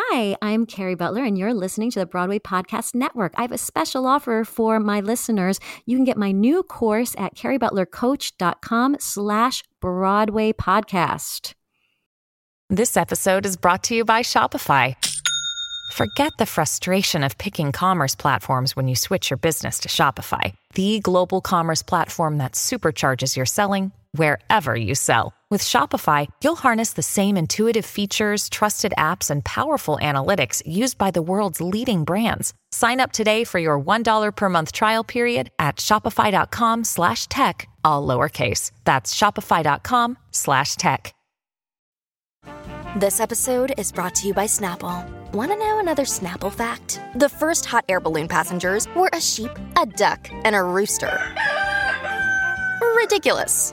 Hi, I'm Carrie Butler, and you're listening to the Broadway Podcast Network. I have a special offer for my listeners. You can get my new course at carriebutlercoach.com slash Broadway Podcast. This episode is brought to you by Shopify. Forget the frustration of picking commerce platforms when you switch your business to Shopify, the global commerce platform that supercharges your selling wherever you sell. With Shopify, you'll harness the same intuitive features, trusted apps, and powerful analytics used by the world's leading brands. Sign up today for your $1 per month trial period at shopify.com slash tech, all lowercase. That's shopify.com slash tech. This episode is brought to you by Snapple. Want to know another Snapple fact? The first hot air balloon passengers were a sheep, a duck, and a rooster. Ridiculous.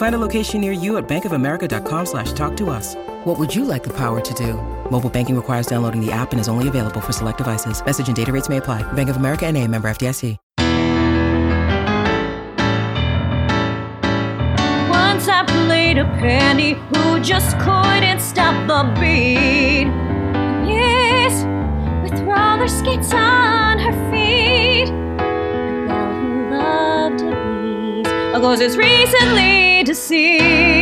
Find a location near you at bankofamerica.com slash talk to us. What would you like the power to do? Mobile banking requires downloading the app and is only available for select devices. Message and data rates may apply. Bank of America and a member FDIC. Once I played a penny who just couldn't stop the beat. Yes, with roller skates on her feet. Goes as recently deceased.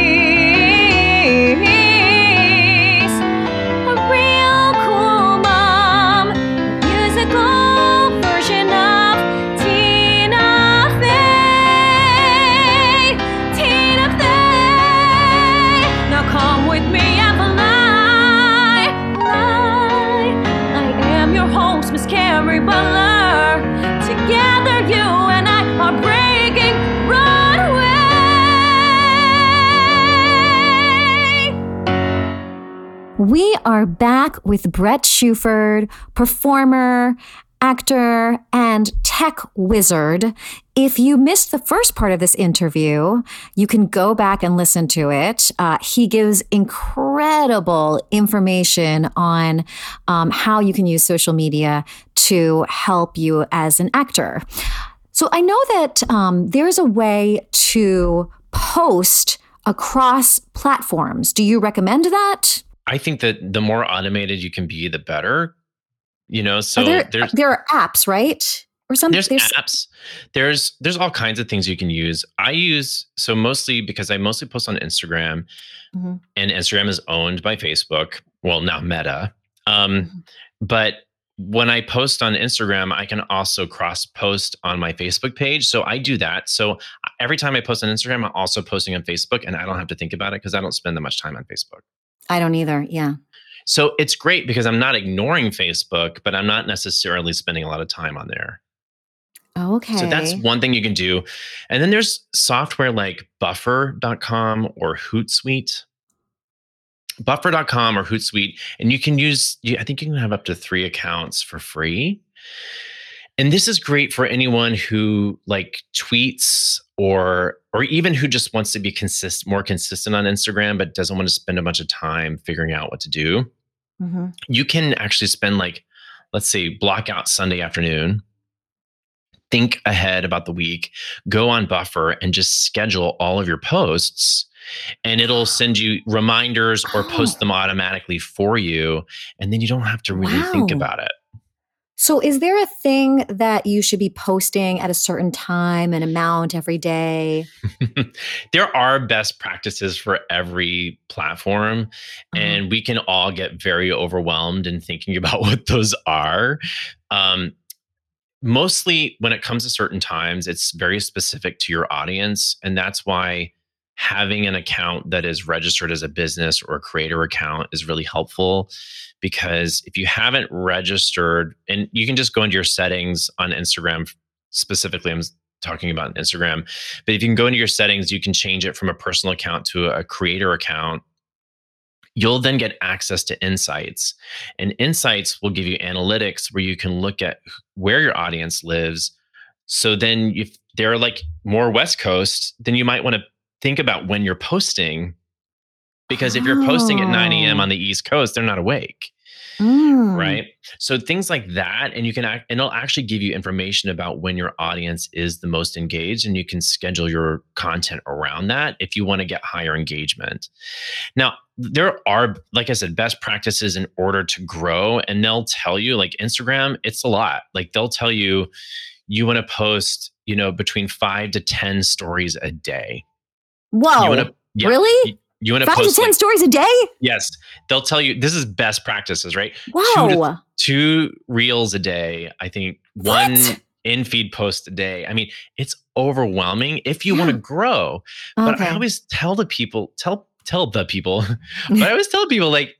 Are back with Brett Shuford, performer, actor, and tech wizard. If you missed the first part of this interview, you can go back and listen to it. Uh, he gives incredible information on um, how you can use social media to help you as an actor. So I know that um, there's a way to post across platforms. Do you recommend that? I think that the more automated you can be, the better. You know, so there, there's there are apps, right? Or something. there's, apps. There's there's all kinds of things you can use. I use so mostly because I mostly post on Instagram, Mhm. and Instagram is owned by Facebook. Well, now Meta. Um, Mhm. But when I post on Instagram, I can also cross post on my Facebook page. So I do that. So every time I post on Instagram, I'm also posting on Facebook, and I don't have to think about it because I don't spend that much time on Facebook. I don't either. Yeah. So it's great because I'm not ignoring Facebook, but I'm not necessarily spending a lot of time on there. Okay. So that's one thing you can do. And then there's software like buffer.com or Hootsuite. Buffer.com or Hootsuite. And you can use, I think you can have up to three accounts for free. And this is great for anyone who like tweets or or even who just wants to be consist more consistent on Instagram but doesn't want to spend a bunch of time figuring out what to do. Mhm. you can actually spend like let's say block out sunday afternoon think ahead about the week go on buffer and just schedule all of your posts and it'll send you reminders or post them automatically for you and then you don't have to really think about it So, is there a thing that you should be posting at a certain time and amount every day? there are best practices for every platform Uh-huh. and we can all get very overwhelmed in thinking about what those are um, mostly when it comes to certain times it's very specific to your audience and that's why having an account that is registered as a business or a creator account is really helpful because if you haven't registered and you can just go into your settings on Instagram specifically I'm talking about Instagram but if you can go into your settings you can change it from a personal account to a creator account. You'll then get access to insights and insights will give you analytics where you can look at where your audience lives. So then if they're like more West Coast, then you might want to think about when you're posting. Because if you're posting at 9 a.m. Oh. on the East Coast, they're not awake Mm. right so things like that and you can act and it'll actually give you information about when your audience is the most engaged and you can schedule your content around that if you want to get higher engagement now there are like i said best practices in order to grow and they'll tell you like instagram it's a lot like they'll tell you you want to post you know between 5 to 10 stories a day Whoa. you want to yeah, really? you want to Five to post 10 like- stories a day? yes they'll tell you this is best practices right Wow, two reels a day. I think one What? in feed post a day. I mean, it's overwhelming if you want to grow. But okay. I always tell the people, tell tell the people, but I always tell people like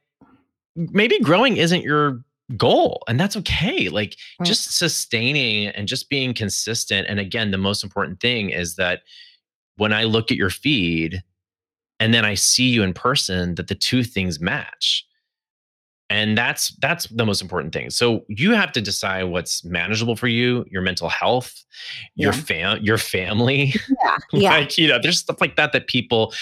maybe growing isn't your goal and that's okay. Like Right. just sustaining and just being consistent. And again, the most important thing is that when I look at your feed and then I see you in person, that the two things match. And that's that's the most important thing. So you have to decide what's manageable for you your mental health your Yeah. fam your family yeah. Yeah. like you know there's stuff like that that people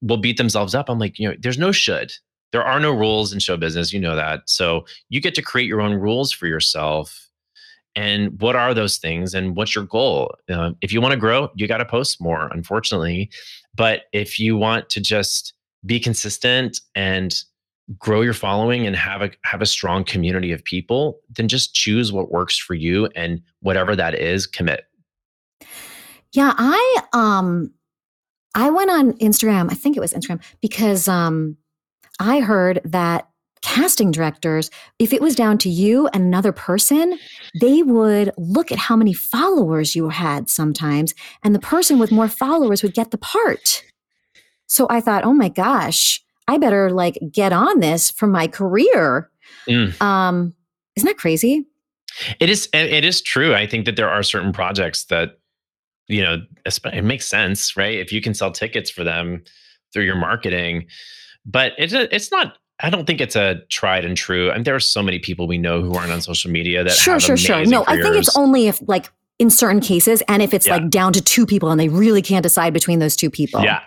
will beat themselves up. I'm like you know there's no should. There are no rules in show business. You know that. So you get to create your own rules for yourself and what are those things and what's your goal? Uh, if you want to grow you got to post more unfortunately but if you want to just be consistent and grow your following and have a have a strong community of people then just choose what works for you and whatever that is commit. Yeah, I um I went on Instagram, I think it was Instagram, because um I heard that casting directors, if it was down to you and another person, they would look at how many followers you had sometimes, and the person with more followers would get the part. So I thought, oh my gosh, I better like get on this for my career. Mm. Um, isn't that crazy? It is. It is true. I think that there are certain projects that, you know, it makes sense, right? If you can sell tickets for them through your marketing, but it's a, it's not. I don't think it's a tried and true. I mean, there are so many people we know who aren't on social media that sure, sure, sure. No, I think it's only if like in certain cases, and if it's Yeah. like down to two people and they really can't decide between those two people. Yeah,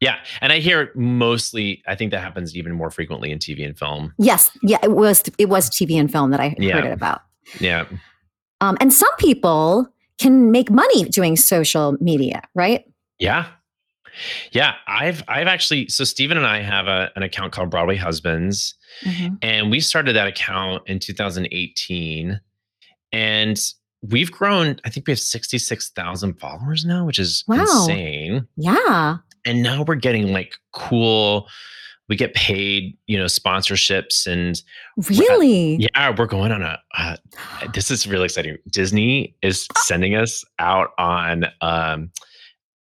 yeah, and I hear it mostly. I think that happens even more frequently in TV and film. Yes. Yeah. It was. It was TV and film that I Yeah. heard it about. Yeah, Um, and some people can make money doing social media, right? yeah, yeah. I've I've actually. So Stephen and I have a, an account called Broadway Husbands. And we started that account in 2018. And we've grown, I think we have 66,000 followers now, which is Wow. insane. Yeah. And now we're getting like cool, we get paid, you know, sponsorships. And Really? yeah, we're going on a, uh, this is really exciting. Disney is sending us out on, um,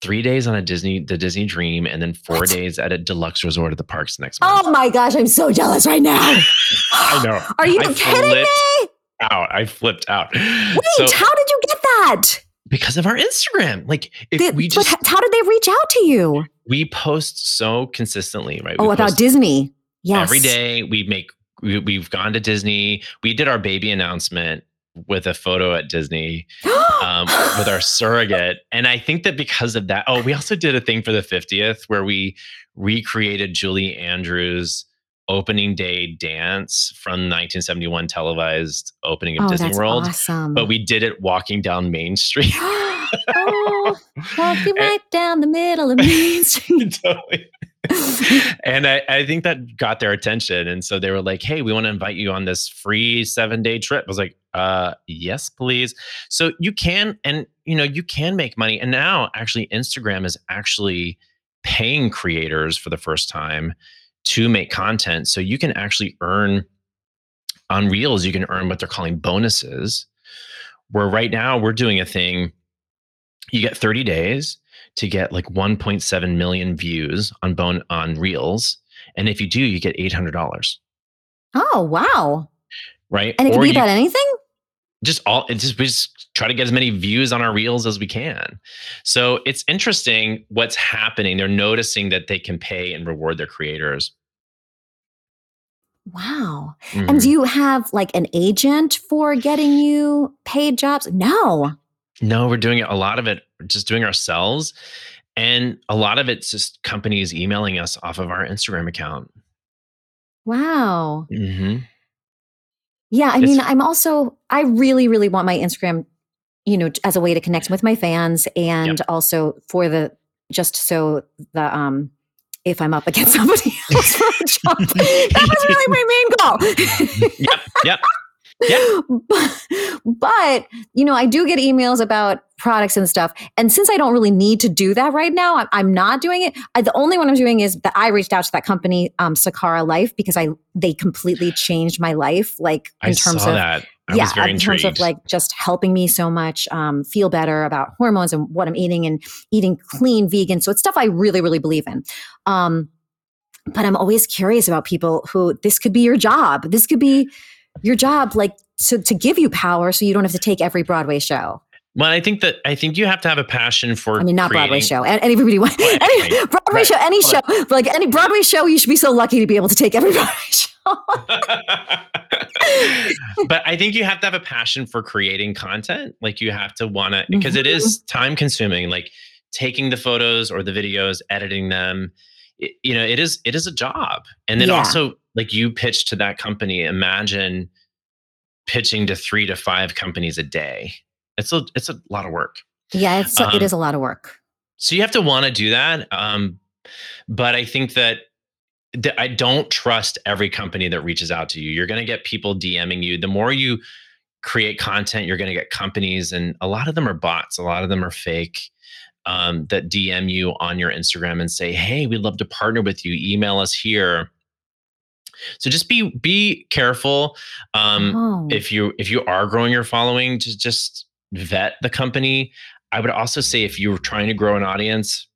Three days on a Disney, the Disney Dream, and then four What? days at a deluxe resort at the parks next month. Oh my gosh, I'm so jealous right now. I know. Are you I kidding me? out. I flipped out. Wait, So how did you get that? because of our Instagram, like if Did- we just h- how did they reach out to you? we post so consistently, right? Oh, We about Disney. Yes. every day. We make we, we've gone to Disney. We did our baby announcement with a photo at Disney um, with our surrogate, and I think that because of that, oh, we also did a thing for the fiftieth where we recreated Julie Andrews. Opening day dance from 1971 televised opening of oh, Disney World. awesome. but we did it walking down Main Street. oh, walking right down the middle of Main Street. totally. And I, I think that got their attention. And so they were like, hey, we want to invite you on this free seven day trip. I was like, uh, yes, please. So you can, and you know, you can make money. And now actually Instagram is actually paying creators for the first time to make content. So you can actually earn on Reels, you can earn what they're calling bonuses. Where right now we're doing a thing, you get 30 days to get like 1.7 million views on bone on Reels. And if you do, you get $800, Oh, wow. right? And it can be you- about anything? just all it's just we just try to get as many views on our reels as we can. So it's interesting what's happening. They're noticing that they can pay and reward their creators. Wow. Mhm. And do you have like an agent for getting you paid jobs? No. No, we're doing it a lot of it just doing ourselves. And a lot of it's just companies emailing us off of our Instagram account. Wow. hmm Yeah, I It's- mean, I'm also I really really want my Instagram, you know, as a way to connect with my fans and also for the just so the um if I'm up against somebody else for a job. that was really my main goal. Yep. Yep. Yeah. but, but you know i do get emails about products and stuff and since i don't really need to do that right now i'm, I'm not doing it I, the only one i'm doing is that i reached out to that company um, sakara life because i they completely changed my life like in I terms saw of that. I yeah was very in intrigued. terms of like just helping me so much um, feel better about hormones and what i'm eating and eating clean vegan so it's stuff i really really believe in um, but i'm always curious about people who this could be your job this could be your job like so to give you power so you don't have to take every broadway show well, I think that I think you have to have a passion for. i mean not broadway show and, everybody want Right, any broadway right. show any show like any broadway show you should be so lucky to be able to take every broadway show but I think you have to have a passion for creating content. Like you have to want to, because it is Mm-hmm. time consuming. Like taking the photos or the videos, editing them. It, you know, it is it is a job. And then Yeah. also, like you pitch to that company. Imagine pitching to three to five companies a day. It's a it's a lot of work. yeah it's Um, it is a lot of work So you have to want to do that. Um, but I think that, that I don't trust every company that reaches out to you. You're going to get people DMing you. The more you create content, you're going to get companies, and a lot of them are bots. A lot of them are fake. Um, that DM you on your Instagram and say, "Hey, we'd love to partner with you. Email us here." So just be be careful. Um, oh. if you if you are growing your following just just vet the company i would also say if you're trying to grow an audience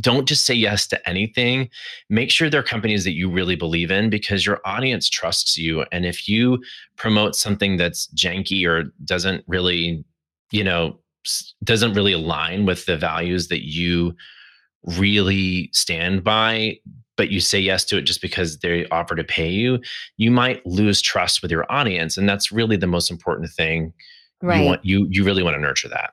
don't just say yes to anything make sure they're companies that you really believe in because your audience trusts you and if you promote something that's janky or doesn't really you know doesn't really align with the values that you really stand by but you say yes to it just because they offer to pay you you might lose trust with your audience and that's really the most important thing right. you want you you really want to nurture that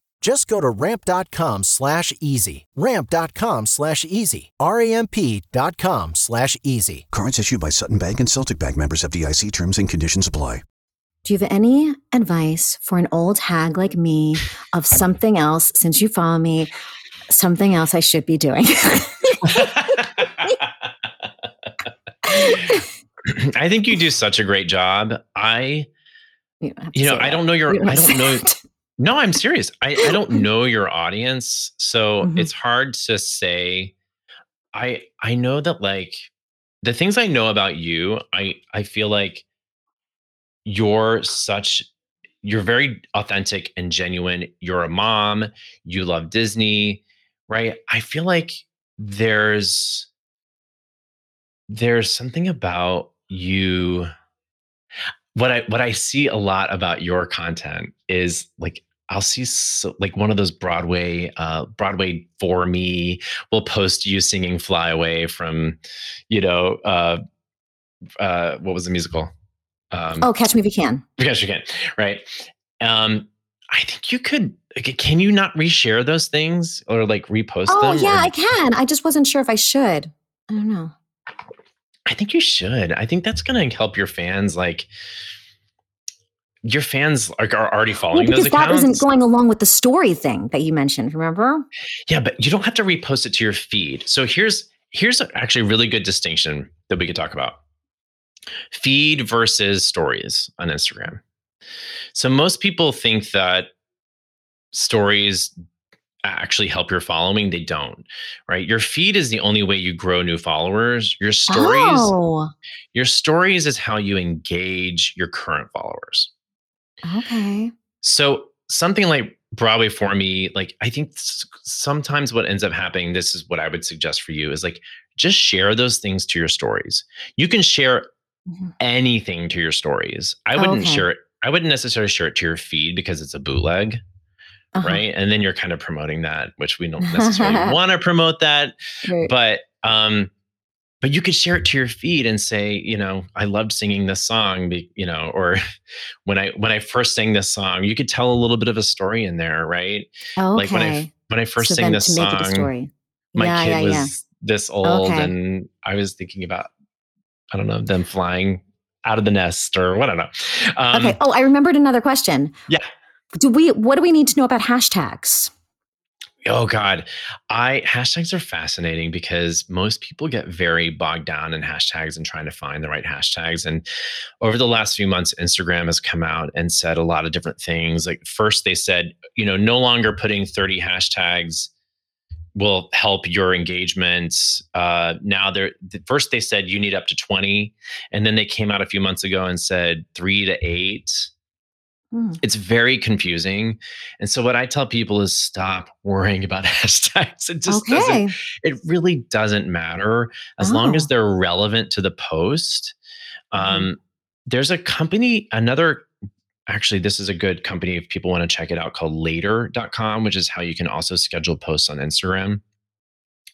Just go to ramp.com slash easy. Ramp.com slash easy. R-A-M-P dot com slash easy. Cards issued by Sutton Bank and Celtic Bank members FDIC terms and conditions apply. Do you have any advice for an old hag like me of something else, since you follow me, something else I should be doing? I think you do such a great job. I, you, don't have to you know, I that. don't know your, You I don't know. No, I'm serious. I, I don't know your audience, so Mhm. it's hard to say. I I know that like the things I know about you, I I feel like you're such you're very authentic and genuine. You're a mom, you love Disney, right? I feel like there's there's something about you what I what I see a lot about your content is like I'll see so, like one of those Broadway uh Broadway for me will post you singing Fly Away from you know uh uh what was the musical Um, Oh, catch me if you can. Yes, you can. Right. Um, I think you could. Can you not reshare those things or like repost Oh, them? yeah, or- I can. I just wasn't sure if I should. I don't know. I think you should. I think that's going to help your fans. Like, your fans are, are already following because those that accounts. isn't going along with the story thing that you mentioned, remember? Yeah, but you don't have to repost it to your feed. So here's here's actually a really good distinction that we could talk about. Feed versus stories on Instagram. So most people think that stories actually help your following. They don't, right? Your feed is the only way you grow new followers. Your stories, Oh, your stories is how you engage your current followers. Okay. So something like Broadway for me, like I think sometimes what ends up happening, this is what I would suggest for you is like just share those things to your stories. You can share Mhm. anything to your stories. I wouldn't Okay. share it. I wouldn't necessarily share it to your feed because it's a bootleg, Uh-huh. right? And then you're kind of promoting that, which we don't necessarily want to promote that Right. but um but you could share it to your feed and say you know i loved singing this song you know or when i when i first sang this song you could tell a little bit of a story in there right okay. like when i when i first so sang this to make it a song my yeah, kid yeah, was yeah. this old Okay. and i was thinking about i don't know them flying out of the nest or what i don't know um, okay. Oh, I remembered another question. Yeah. Do we? What do we need to know about hashtags? Oh God, I hashtags are fascinating because most people get very bogged down in hashtags and trying to find the right hashtags. And over the last few months, Instagram has come out and said a lot of different things. Like first, they said, you know, no longer putting 30 hashtags will help your engagements. Uh, now they're th- first they said you need up to 20, and then they came out a few months ago and said three to eight Hmm. it's very confusing. And so what I tell people is stop worrying about hashtags. It just okay. doesn't it really doesn't matter as long as Oh. they're relevant to the post. Um, there's a company, another actually this is a good company if people want to check it out called later.com, which is how you can also schedule posts on Instagram.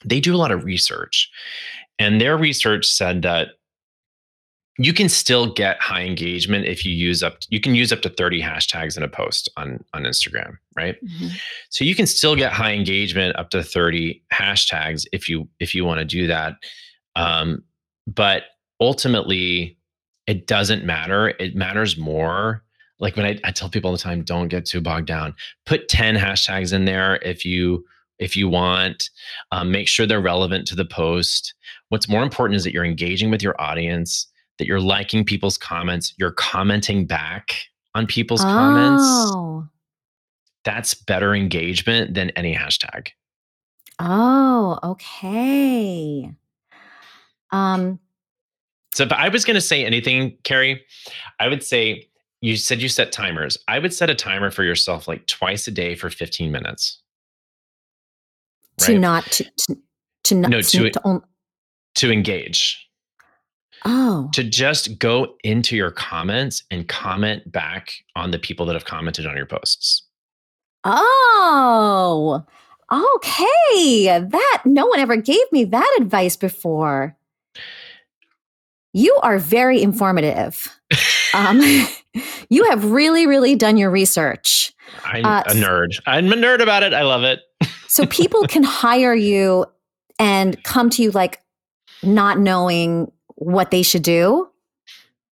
They do a lot of research. And their research said that you can still get high engagement if you use up you can use up to 30 hashtags in a post on on Instagram, right? Mhm. So you can still get high engagement up to 30 hashtags if you if you want to do that. Um, but ultimately it doesn't matter. It matters more. Like when I, I tell people all the time, don't get too bogged down. Put 10 hashtags in there if you if you want. Um, make sure they're relevant to the post. What's more important is that you're engaging with your audience, that you're liking people's comments, you're commenting back on people's comments Oh. that's better engagement than any hashtag. Oh, okay. Um, So if I was going to say anything, Carrie, I would say you said you set timers. I would set a timer for yourself like twice a day for 15 minutes. to not to to, to not No, to- to on- To engage, oh to just go into your comments and comment back on the people that have commented on your posts. oh okay that no one ever gave me that advice before. You are very informative. Um, you have really, really done your research. I'm Uh, a nerd. I'm a nerd about it. I love it. So people can hire you and come to you like not knowing what they should do.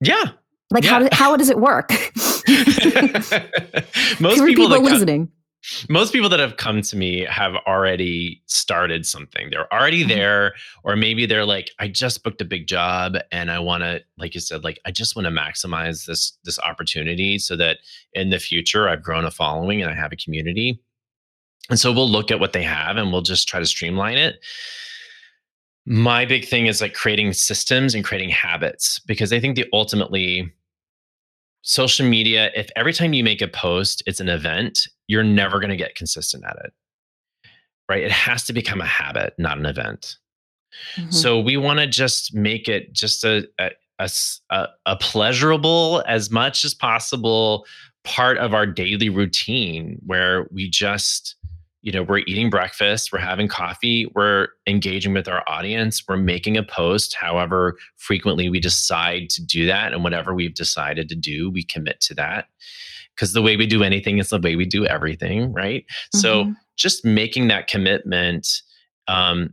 Yeah. Like how Yeah. do, how does it work? most For people, that come, listening. most people that have come to me have already started something. They're already Mhm. there, or maybe they're like, I just booked a big job and I want to, like you said, like I just want to maximize this this opportunity so that in the future I've grown a following and I have a community. And so we'll look at what they have and we'll just try to streamline it. My big thing is like creating systems and creating habits because I think the ultimately social media, if every time you make a post, it's an event, you're never going to get consistent at it. Right? It has to become a habit, not an event. Mhm. So we want to just make it just a a a pleasurable as much as possible part of our daily routine where we just you know we're eating breakfast we're having coffee we're engaging with our audience we're making a post however frequently we decide to do that and whatever we've decided to do we commit to that. Because the way we do anything is the way we do everything right? Mm-hmm. so just making that commitment um,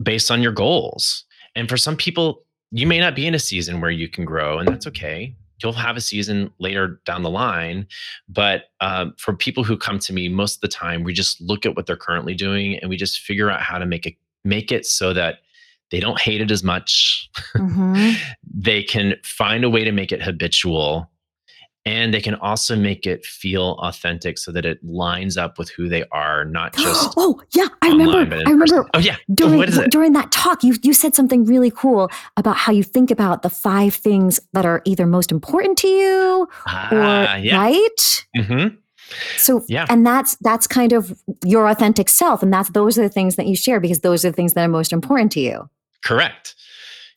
based on your goals. And for some people you may not be in a season where you can grow and that's okay you'll have a season later down the line. But um, for people who come to me, most of the time, we just look at what they're currently doing and we just figure out how to make it make it so that they don't hate it as much. Mm-hmm. they can find a way to make it habitual and they can also make it feel authentic so that it lines up with who they are not just oh yeah i remember i remember oh yeah during, what is it? during that talk you you said something really cool about how you think about the five things that are either most important to you ah, or yeah. right mm-hmm. so yeah and that's that's kind of your authentic self and that's those are the things that you share because those are the things that are most important to you correct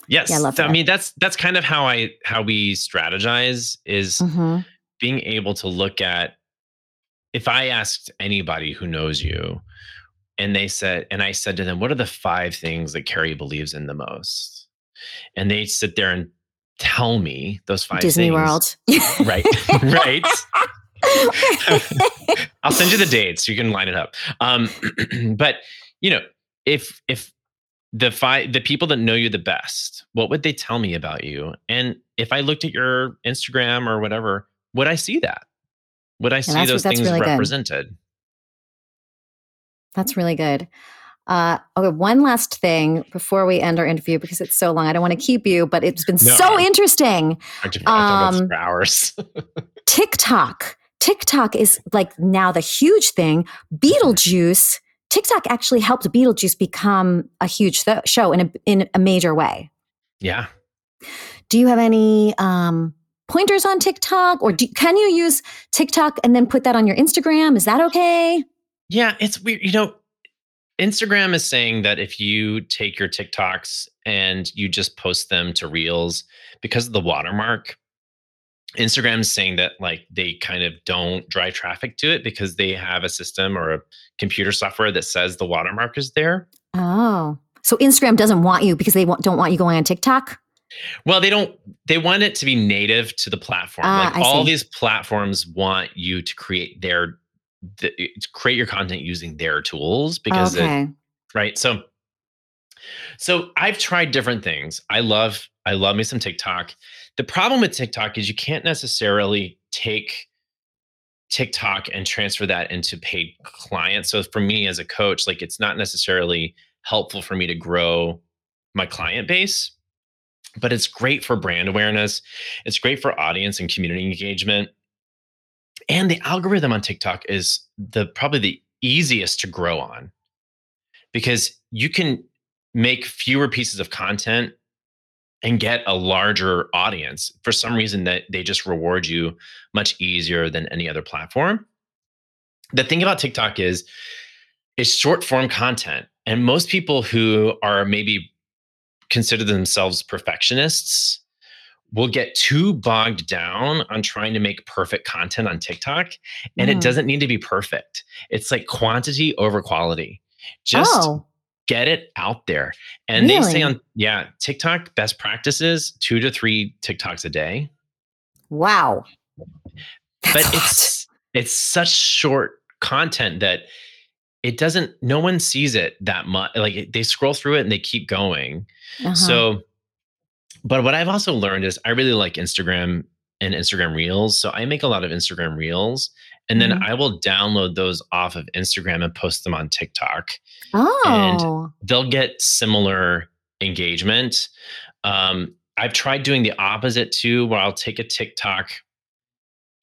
Yes. Yeah, I, love that. I mean, that's that's kind of how I how we strategize is mm-hmm. being able to look at if I asked anybody who knows you and they said and I said to them, what are the five things that Carrie believes in the most? And they sit there and tell me those five Disney things. World. right. right. I'll send you the dates you can line it up. Um, but you know, if if the five the people that know you the best what would they tell me about you and if i looked at your instagram or whatever would i see that would i see those things really represented good. that's really good uh, okay, one last thing before we end our interview because it's so long. I don't want to keep you, but it's been no, so interesting. I um, for hours. TikTok. TikTok is like now the huge thing. Beetlejuice TikTok actually helped Beetlejuice become a huge th- show in a in a major way. Yeah. Do you have any um, pointers on TikTok, or do, can you use TikTok and then put that on your Instagram? Is that okay? Yeah, it's weird. You know, Instagram is saying that if you take your TikToks and you just post them to Reels because of the watermark, Instagram is saying that like they kind of don't drive traffic to it because they have a system or a computer software that says the watermark is there. Oh, so Instagram doesn't want you because they don't want you going on TikTok. Well, they don't. They want it to be native to the platform. Ah, like I all see. these platforms want you to create their, the, create your content using their tools because okay. it, right. So, so I've tried different things. I love I love me some TikTok. The problem with TikTok is you can't necessarily take TikTok and transfer that into paid clients. So for me as a coach, like it's not necessarily helpful for me to grow my client base, but it's great for brand awareness. It's great for audience and community engagement. And the algorithm on TikTok is the probably the easiest to grow on because you can make fewer pieces of content and get a larger audience for some reason that they just reward you much easier than any other platform the thing about tiktok is it's short form content and most people who are maybe consider themselves perfectionists will get too bogged down on trying to make perfect content on TikTok. And mm. it doesn't need to be perfect. It's like quantity over quality. Just oh get it out there. And really? they say on yeah, TikTok best practices, 2 to 3 TikToks a day. Wow. That's but it's it's such short content that it doesn't no one sees it that much like they scroll through it and they keep going. Uh-huh. So but what I've also learned is I really like Instagram and Instagram Reels. So I make a lot of Instagram Reels and then mm-hmm. I will download those off of Instagram and post them on TikTok. Oh. And they'll get similar engagement. Um, I've tried doing the opposite too, where I'll take a TikTok.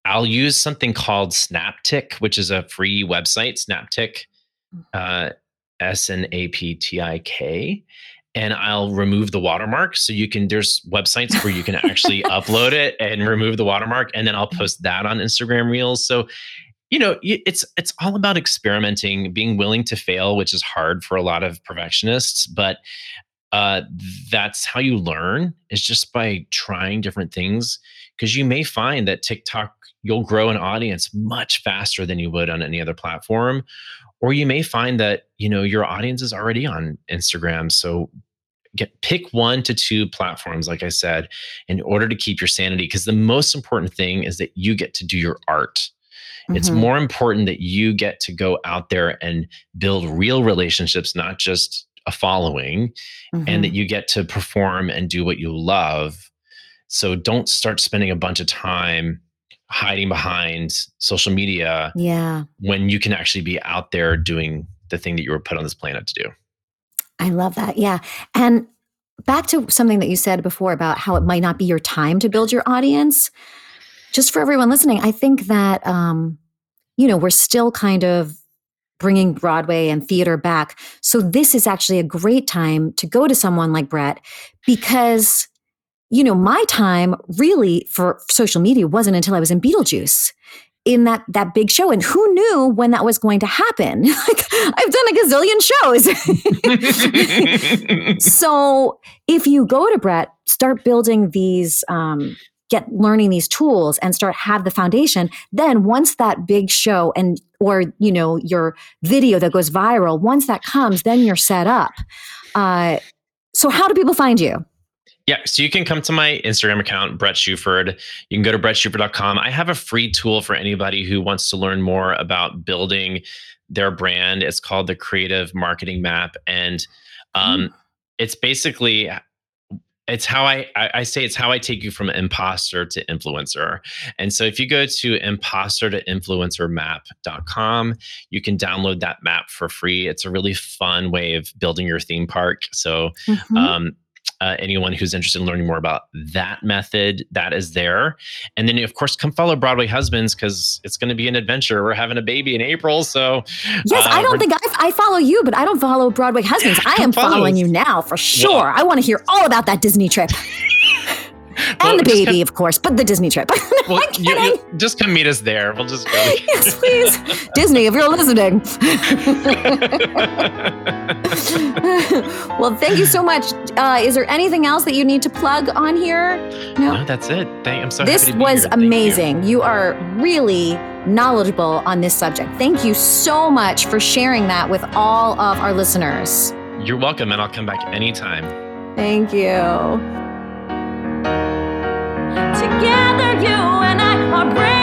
I'll use something called Snaptik, which is a free website, Snaptik, mm. uh, S N A P T I K and I'll remove the watermark. So you can, there's websites where you can actually upload it and remove the watermark, and then I'll post that on Instagram Reels. So, you know, it's it's all about experimenting, being willing to fail, which is hard for a lot of perfectionists, but uh, that's how you learn is just by trying different things because you may find that TikTok, you'll grow an audience much faster than you would on any other platform. Or you may find that, you know, your audience is already on Instagram. So get pick one to two platforms like i said in order to keep your sanity because the most important thing is that you get to do your art mm-hmm. it's more important that you get to go out there and build real relationships not just a following mm-hmm. and that mm-hmm. you get to perform and do what you love so don't start spending a bunch of time hiding behind social media yeah when you can actually be out there doing the thing that you were put on this planet to do I love that. Yeah. And back to something that you said before about how it might not be your time to build your audience. Just for everyone listening, I think that, um, you know, we're still kind of bringing Broadway and theater back. So this is actually a great time to go to someone like Brett because, you know, my time really for social media wasn't until I was in Beetlejuice in that that big show. And who knew when that was going to happen? Like i've done a gazillion shows. So if you go to brett start building these um, get learning these tools and start have the foundation then once that big show and or you know your video that goes viral once that comes then you're set up. Uh, so how do people find you yeah, so you can come to my Instagram account, Brett Shuford. You can go to brettshuford.com. I have a free tool for anybody who wants to learn more about building their brand. It's called the Creative Marketing Map. And um, mm. it's basically it's how I, I say it's how I take you from imposter to influencer. And so if you go to imposter to influencer map.com, you can download that map for free. It's a really fun way of building your theme park. So mm-hmm. um, uh, anyone who's interested in learning more about that method, that is there. And then, of course, come follow Broadway Husbands because it's going to be an adventure. We're having a baby in April. So, yes, uh, I don't think I, I, follow you, but I don't follow Broadway Husbands. I am following you now for sure. Well, I want to hear all about that Disney trip. and well, the baby, come, of course, but the Disney trip. well, you, you, just come meet us there. We'll just go. yes, please, Disney, if you're listening. well, thank you so much. Uh, is there anything else that you need to plug on here? No, no that's it. Thank, I'm so. This was amazing. You. you are really knowledgeable on this subject. Thank you so much for sharing that with all of our listeners. You're welcome, and I'll come back anytime. Thank you. Together, you and I are breaking.